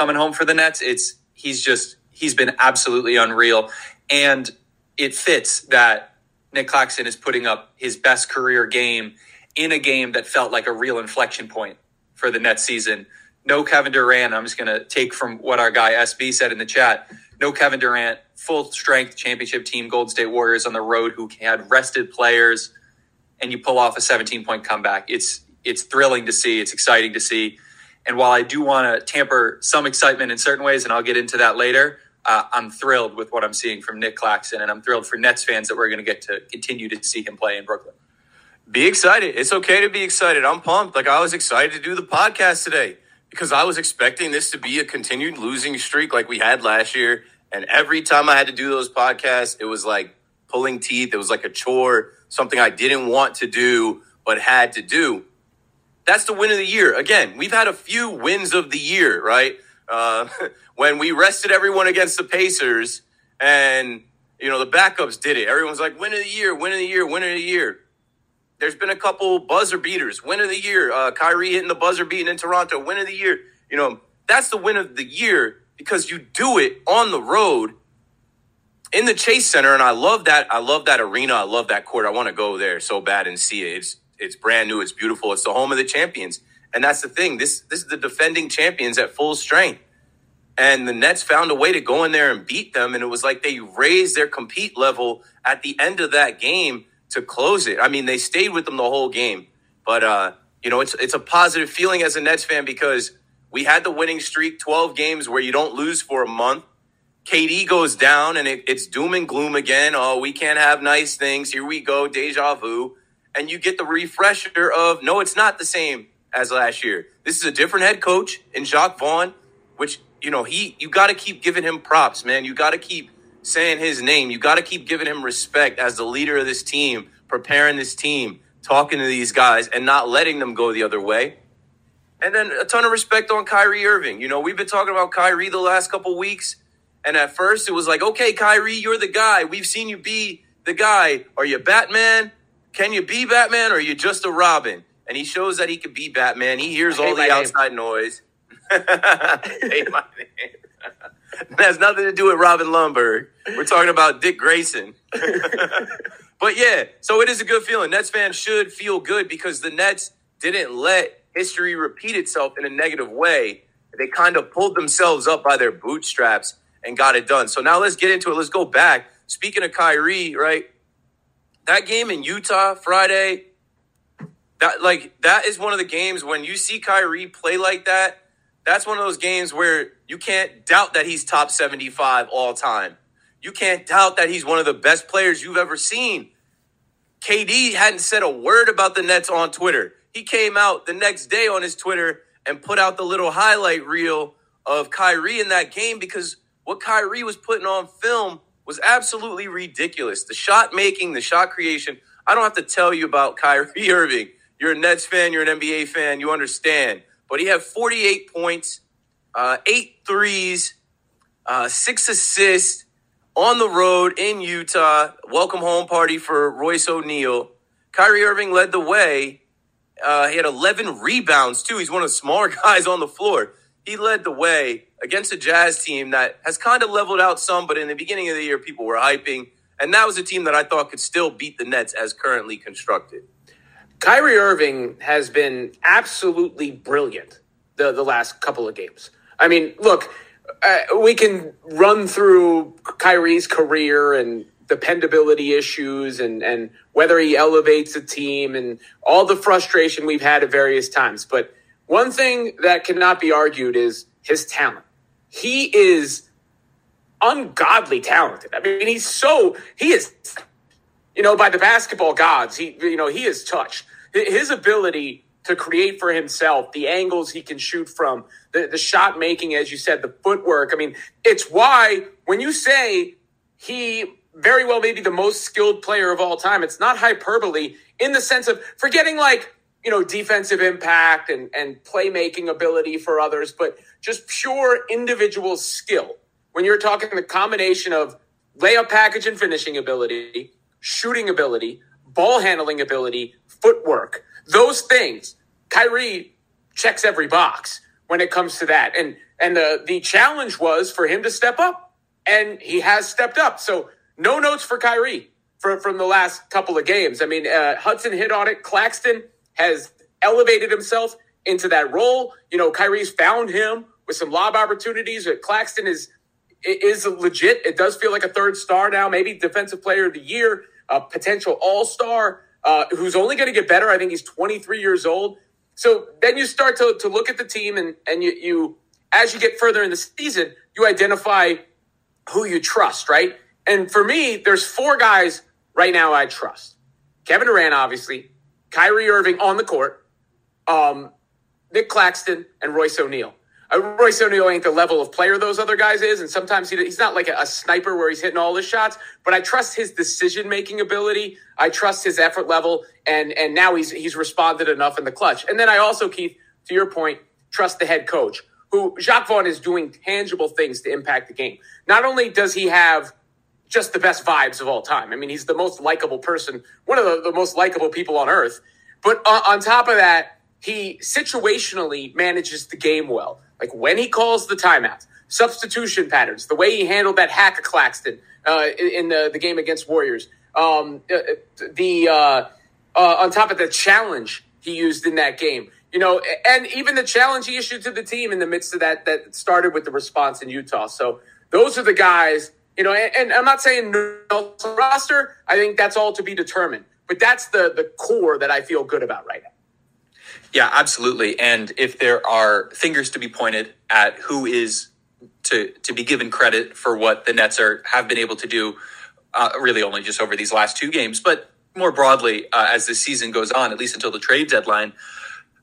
Coming home for the Nets. It's he's just he's been absolutely unreal and it fits that Nick Claxton is putting up his best career game in a game that felt like a real inflection point for the Nets season. No Kevin Durant. I'm just going to take from what our guy SB said in the chat. No Kevin Durant, full strength championship team, Golden State Warriors on the road who had rested players, and you pull off a 17 point comeback. It's it's thrilling to see. It's exciting to see. And while I do want to tamper some excitement in certain ways, and I'll get into that later, uh, I'm thrilled with what I'm seeing from Nick Claxton, and I'm thrilled for Nets fans that we're going to get to continue to see him play in Brooklyn. Be excited. It's okay to be excited. I'm pumped. Like I was excited to do the podcast today because I was expecting this to be a continued losing streak like we had last year. And every time I had to do those podcasts, it was like pulling teeth. It was like a chore, something I didn't want to do, but had to do. That's the win of the year. Again, we've had a few wins of the year, right? Uh, when we rested everyone against the Pacers and, you know, the backups did it. Everyone's like, win of the year, win of the year, win of the year. There's been a couple buzzer beaters. Win of the year. Uh, Kyrie hitting the buzzer beating in Toronto. Win of the year. You know, that's the win of the year because you do it on the road in the Chase Center. And I love that. I love that arena. I love that court. I want to go there so bad and see it. It's, it's brand new. It's beautiful. It's the home of the champions. And that's the thing. This, this is the defending champions at full strength. And the Nets found a way to go in there and beat them. And it was like they raised their compete level at the end of that game to close it. I mean, they stayed with them the whole game, but uh, you know, it's it's a positive feeling as a Nets fan because we had the winning streak, twelve games where you don't lose for a month. KD goes down and it, it's doom and gloom again. Oh, we can't have nice things. Here we go, deja vu. And you get the refresher of no, it's not the same as last year. This is a different head coach in Jacque Vaughn, which you know he you got to keep giving him props, man. You got to keep saying his name. You got to keep giving him respect as the leader of this team, preparing this team, talking to these guys, and not letting them go the other way. And then a ton of respect on Kyrie Irving. You know, we've been talking about Kyrie the last couple weeks. And at first it was like, okay, Kyrie, you're the guy. We've seen you be the guy. Are you Batman? Can you be Batman or are you just a Robin? And he shows that he can be Batman. He hears all the outside name. noise. hey, my name. That has nothing to do with Robin Lundberg. We're talking about Dick Grayson. but yeah, so it is a good feeling. Nets fans should feel good because the Nets didn't let history repeat itself in a negative way. They kind of pulled themselves up by their bootstraps and got it done. So now let's get into it. Let's go back. Speaking of Kyrie, right? That game in Utah Friday, that like that is one of the games when you see Kyrie play like that that's one of those games where you can't doubt that he's top 75 all time. You can't doubt that he's one of the best players you've ever seen. KD hadn't said a word about the Nets on Twitter. He came out the next day on his Twitter and put out the little highlight reel of Kyrie in that game because what Kyrie was putting on film was absolutely ridiculous. The shot making, the shot creation. I don't have to tell you about Kyrie Irving. You're a Nets fan, you're an NBA fan, you understand but he had 48 points, uh, eight threes, uh, six assists on the road in Utah. Welcome home party for Royce O'Neale. Kyrie Irving led the way. Uh, he had 11 rebounds, too. He's one of the smaller guys on the floor. He led the way against a Jazz team that has kind of leveled out some, but in the beginning of the year, people were hyping. And that was a team that I thought could still beat the Nets as currently constructed. Kyrie Irving has been absolutely brilliant the, the last couple of games. I mean, look, uh, we can run through Kyrie's career and dependability issues and, and whether he elevates a team and all the frustration we've had at various times. But one thing that cannot be argued is his talent. He is ungodly talented. I mean, he's so, he is, you know, by the basketball gods, he, you know, he is touched. His ability to create for himself, the angles he can shoot from, the, the shot making, as you said, the footwork. I mean, it's why when you say he very well may be the most skilled player of all time, it's not hyperbole in the sense of forgetting like, you know, defensive impact and, and playmaking ability for others, but just pure individual skill. When you're talking the combination of layup package and finishing ability, shooting ability, ball handling ability, footwork, those things, Kyrie checks every box when it comes to that. And and the the challenge was for him to step up, and he has stepped up. So no notes for Kyrie from from the last couple of games. I mean, uh, Hudson hit on it. Claxton has elevated himself into that role. You know, Kyrie's found him with some lob opportunities. Claxton is is legit. It does feel like a third star now, maybe defensive player of the year, a potential all star uh, who's only going to get better. I think he's 23 years old. So then you start to, to look at the team and, and you, you, as you get further in the season, you identify who you trust, right? And for me, there's four guys right now I trust. Kevin Durant, obviously, Kyrie Irving on the court, um, Nick Claxton, and Royce O'Neale. Uh, Royce O'Neale ain't the level of player those other guys is, and sometimes he, he's not like a, a, sniper where he's hitting all his shots. But I trust his decision making ability. I trust his effort level, and and now he's he's responded enough in the clutch. And then I also, Keith, to your point, trust the head coach, who Jacque Vaughn is doing tangible things to impact the game. Not only does he have just the best vibes of all time. I mean, he's the most likable person, one of the, the most likable people on earth. But on, on top of that, he situationally manages the game well like when he calls the timeouts, substitution patterns, the way he handled that hack of Claxton uh, in the, the game against Warriors, um, uh, the uh, uh, on top of the challenge he used in that game, you know, and even the challenge he issued to the team in the midst of that that started with the response in Utah. So those are the guys, you know, and, and I'm not saying no roster. I think that's all to be determined, but that's the the core that I feel good about right now. Yeah, absolutely. And if there are fingers to be pointed at who is to to be given credit for what the Nets are have been able to do, uh, really only just over these last two games, but more broadly uh, as the season goes on, at least until the trade deadline,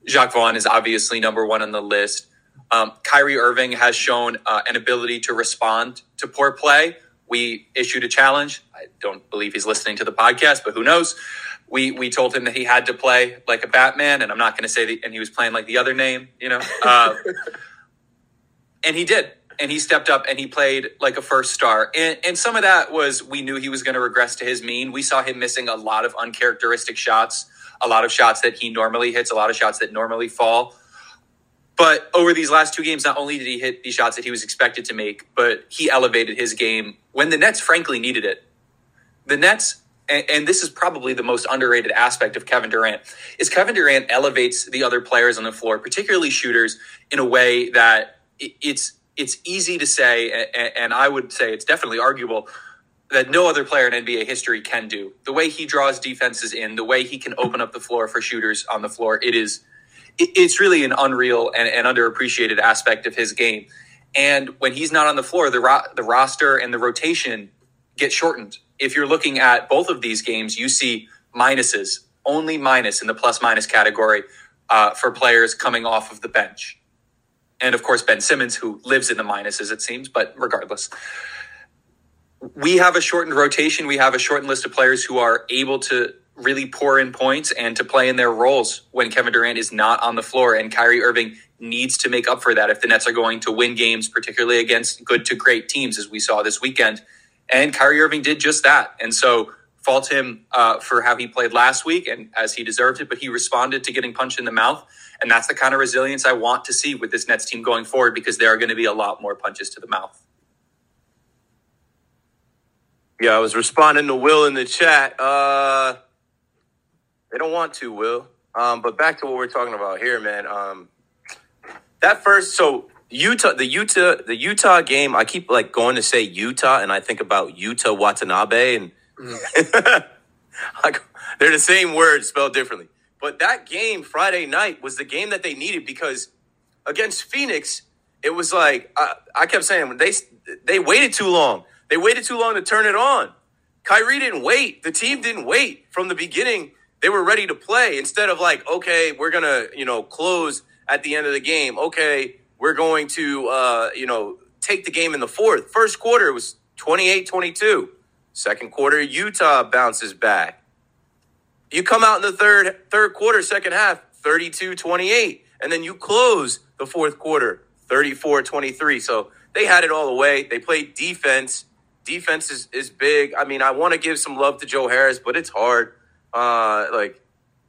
Jacque Vaughn is obviously number one on the list. Um, Kyrie Irving has shown uh, an ability to respond to poor play. We issued a challenge. I don't believe he's listening to the podcast, but who knows? we we told him that he had to play like a Batman, and I'm not going to say that, and he was playing like the other name, you know, uh, and he did, and he stepped up and he played like a first star, and and some of that was we knew he was going to regress to his mean. We saw him missing a lot of uncharacteristic shots, a lot of shots that he normally hits, a lot of shots that normally fall. But over these last two games, not only did he hit the shots that he was expected to make, but he elevated his game when the Nets frankly needed it. The Nets and, and, this is probably the most underrated aspect of Kevin Durant, is Kevin Durant elevates the other players on the floor, particularly shooters, in a way that it's it's easy to say, and I would say it's definitely arguable that no other player in NBA history can do. The way he draws defenses in, the way he can open up the floor for shooters on the floor, it is it's really an unreal and, and underappreciated aspect of his game. And when he's not on the floor, the ro- the roster and the rotation get shortened if you're looking at both of these games, you see minuses, only minus in the plus minus category uh, for players coming off of the bench. And of course, Ben Simmons, who lives in the minuses, it seems, but regardless. We have a shortened rotation. We have a shortened list of players who are able to really pour in points and to play in their roles when Kevin Durant is not on the floor. And Kyrie Irving needs to make up for that if the Nets are going to win games, particularly against good to great teams, as we saw this weekend. And Kyrie Irving did just that. And so fault him uh, for how he played last week and as he deserved it, but he responded to getting punched in the mouth. And that's the kind of resilience I want to see with this Nets team going forward because there are going to be a lot more punches to the mouth. Yeah, I was responding to Will in the chat. Uh, they don't want to, Will. Um, but back to what we're talking about here, man. Um, that first, so Utah, the Utah, the Utah game. I keep like going to say Utah, and I think about Yuta Watanabe, and mm. like they're the same word spelled differently. But that game Friday night was the game that they needed because against Phoenix, it was like I, I kept saying they they waited too long. They waited too long to turn it on. Kyrie didn't wait. The team didn't wait from the beginning. They were ready to play instead of like, okay, we're gonna you know close at the end of the game. Okay, we're going to, uh, you know, take the game in the fourth. First quarter was 28 22. Second quarter, Utah bounces back. You come out in the third third quarter, second half, 32 28. And then you close the fourth quarter, 34 23. So they had it all away. They played defense. Defense is, is big. I mean, I want to give some love to Joe Harris, but it's hard. Uh, like,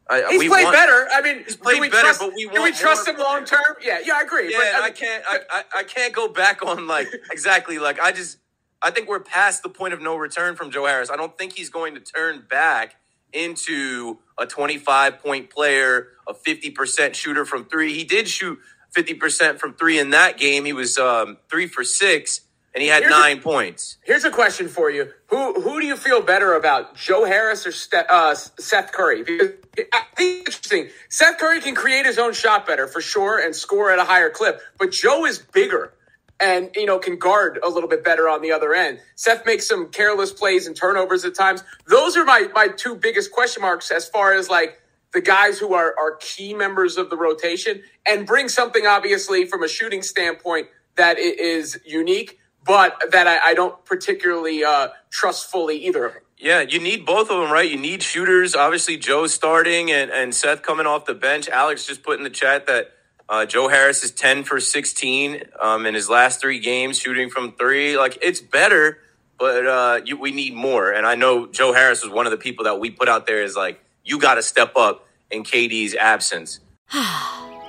I, he's played want, better. I mean, he's played better, trust, but we do we trust him long term? Yeah, yeah, I agree. Yeah, but, I, I, can't. I, I, I can't go back on like exactly like I just. I think we're past the point of no return from Joe Harris. I don't think he's going to turn back into a 25 point player, a 50% shooter from three. He did shoot 50% from three in that game. He was um, three for six and he had here's nine a, points. Here's a question for you: Who who do you feel better about, Joe Harris or Ste- uh, Seth Curry? Because I think interesting. Seth Curry can create his own shot better for sure and score at a higher clip, but Joe is bigger and you know can guard a little bit better on the other end. Seth makes some careless plays and turnovers at times. Those are my my two biggest question marks as far as like the guys who are are key members of the rotation and bring something obviously from a shooting standpoint that is unique but that I, I don't particularly uh, trust fully either of them. Yeah, you need both of them, right? You need shooters. Obviously, Joe starting and, and Seth coming off the bench. Alex just put in the chat that uh, Joe Harris is 10 for 16 um, in his last three games, shooting from three. Like, it's better, but uh, you, we need more. And I know Joe Harris was one of the people that we put out there is like, you got to step up in KD's absence.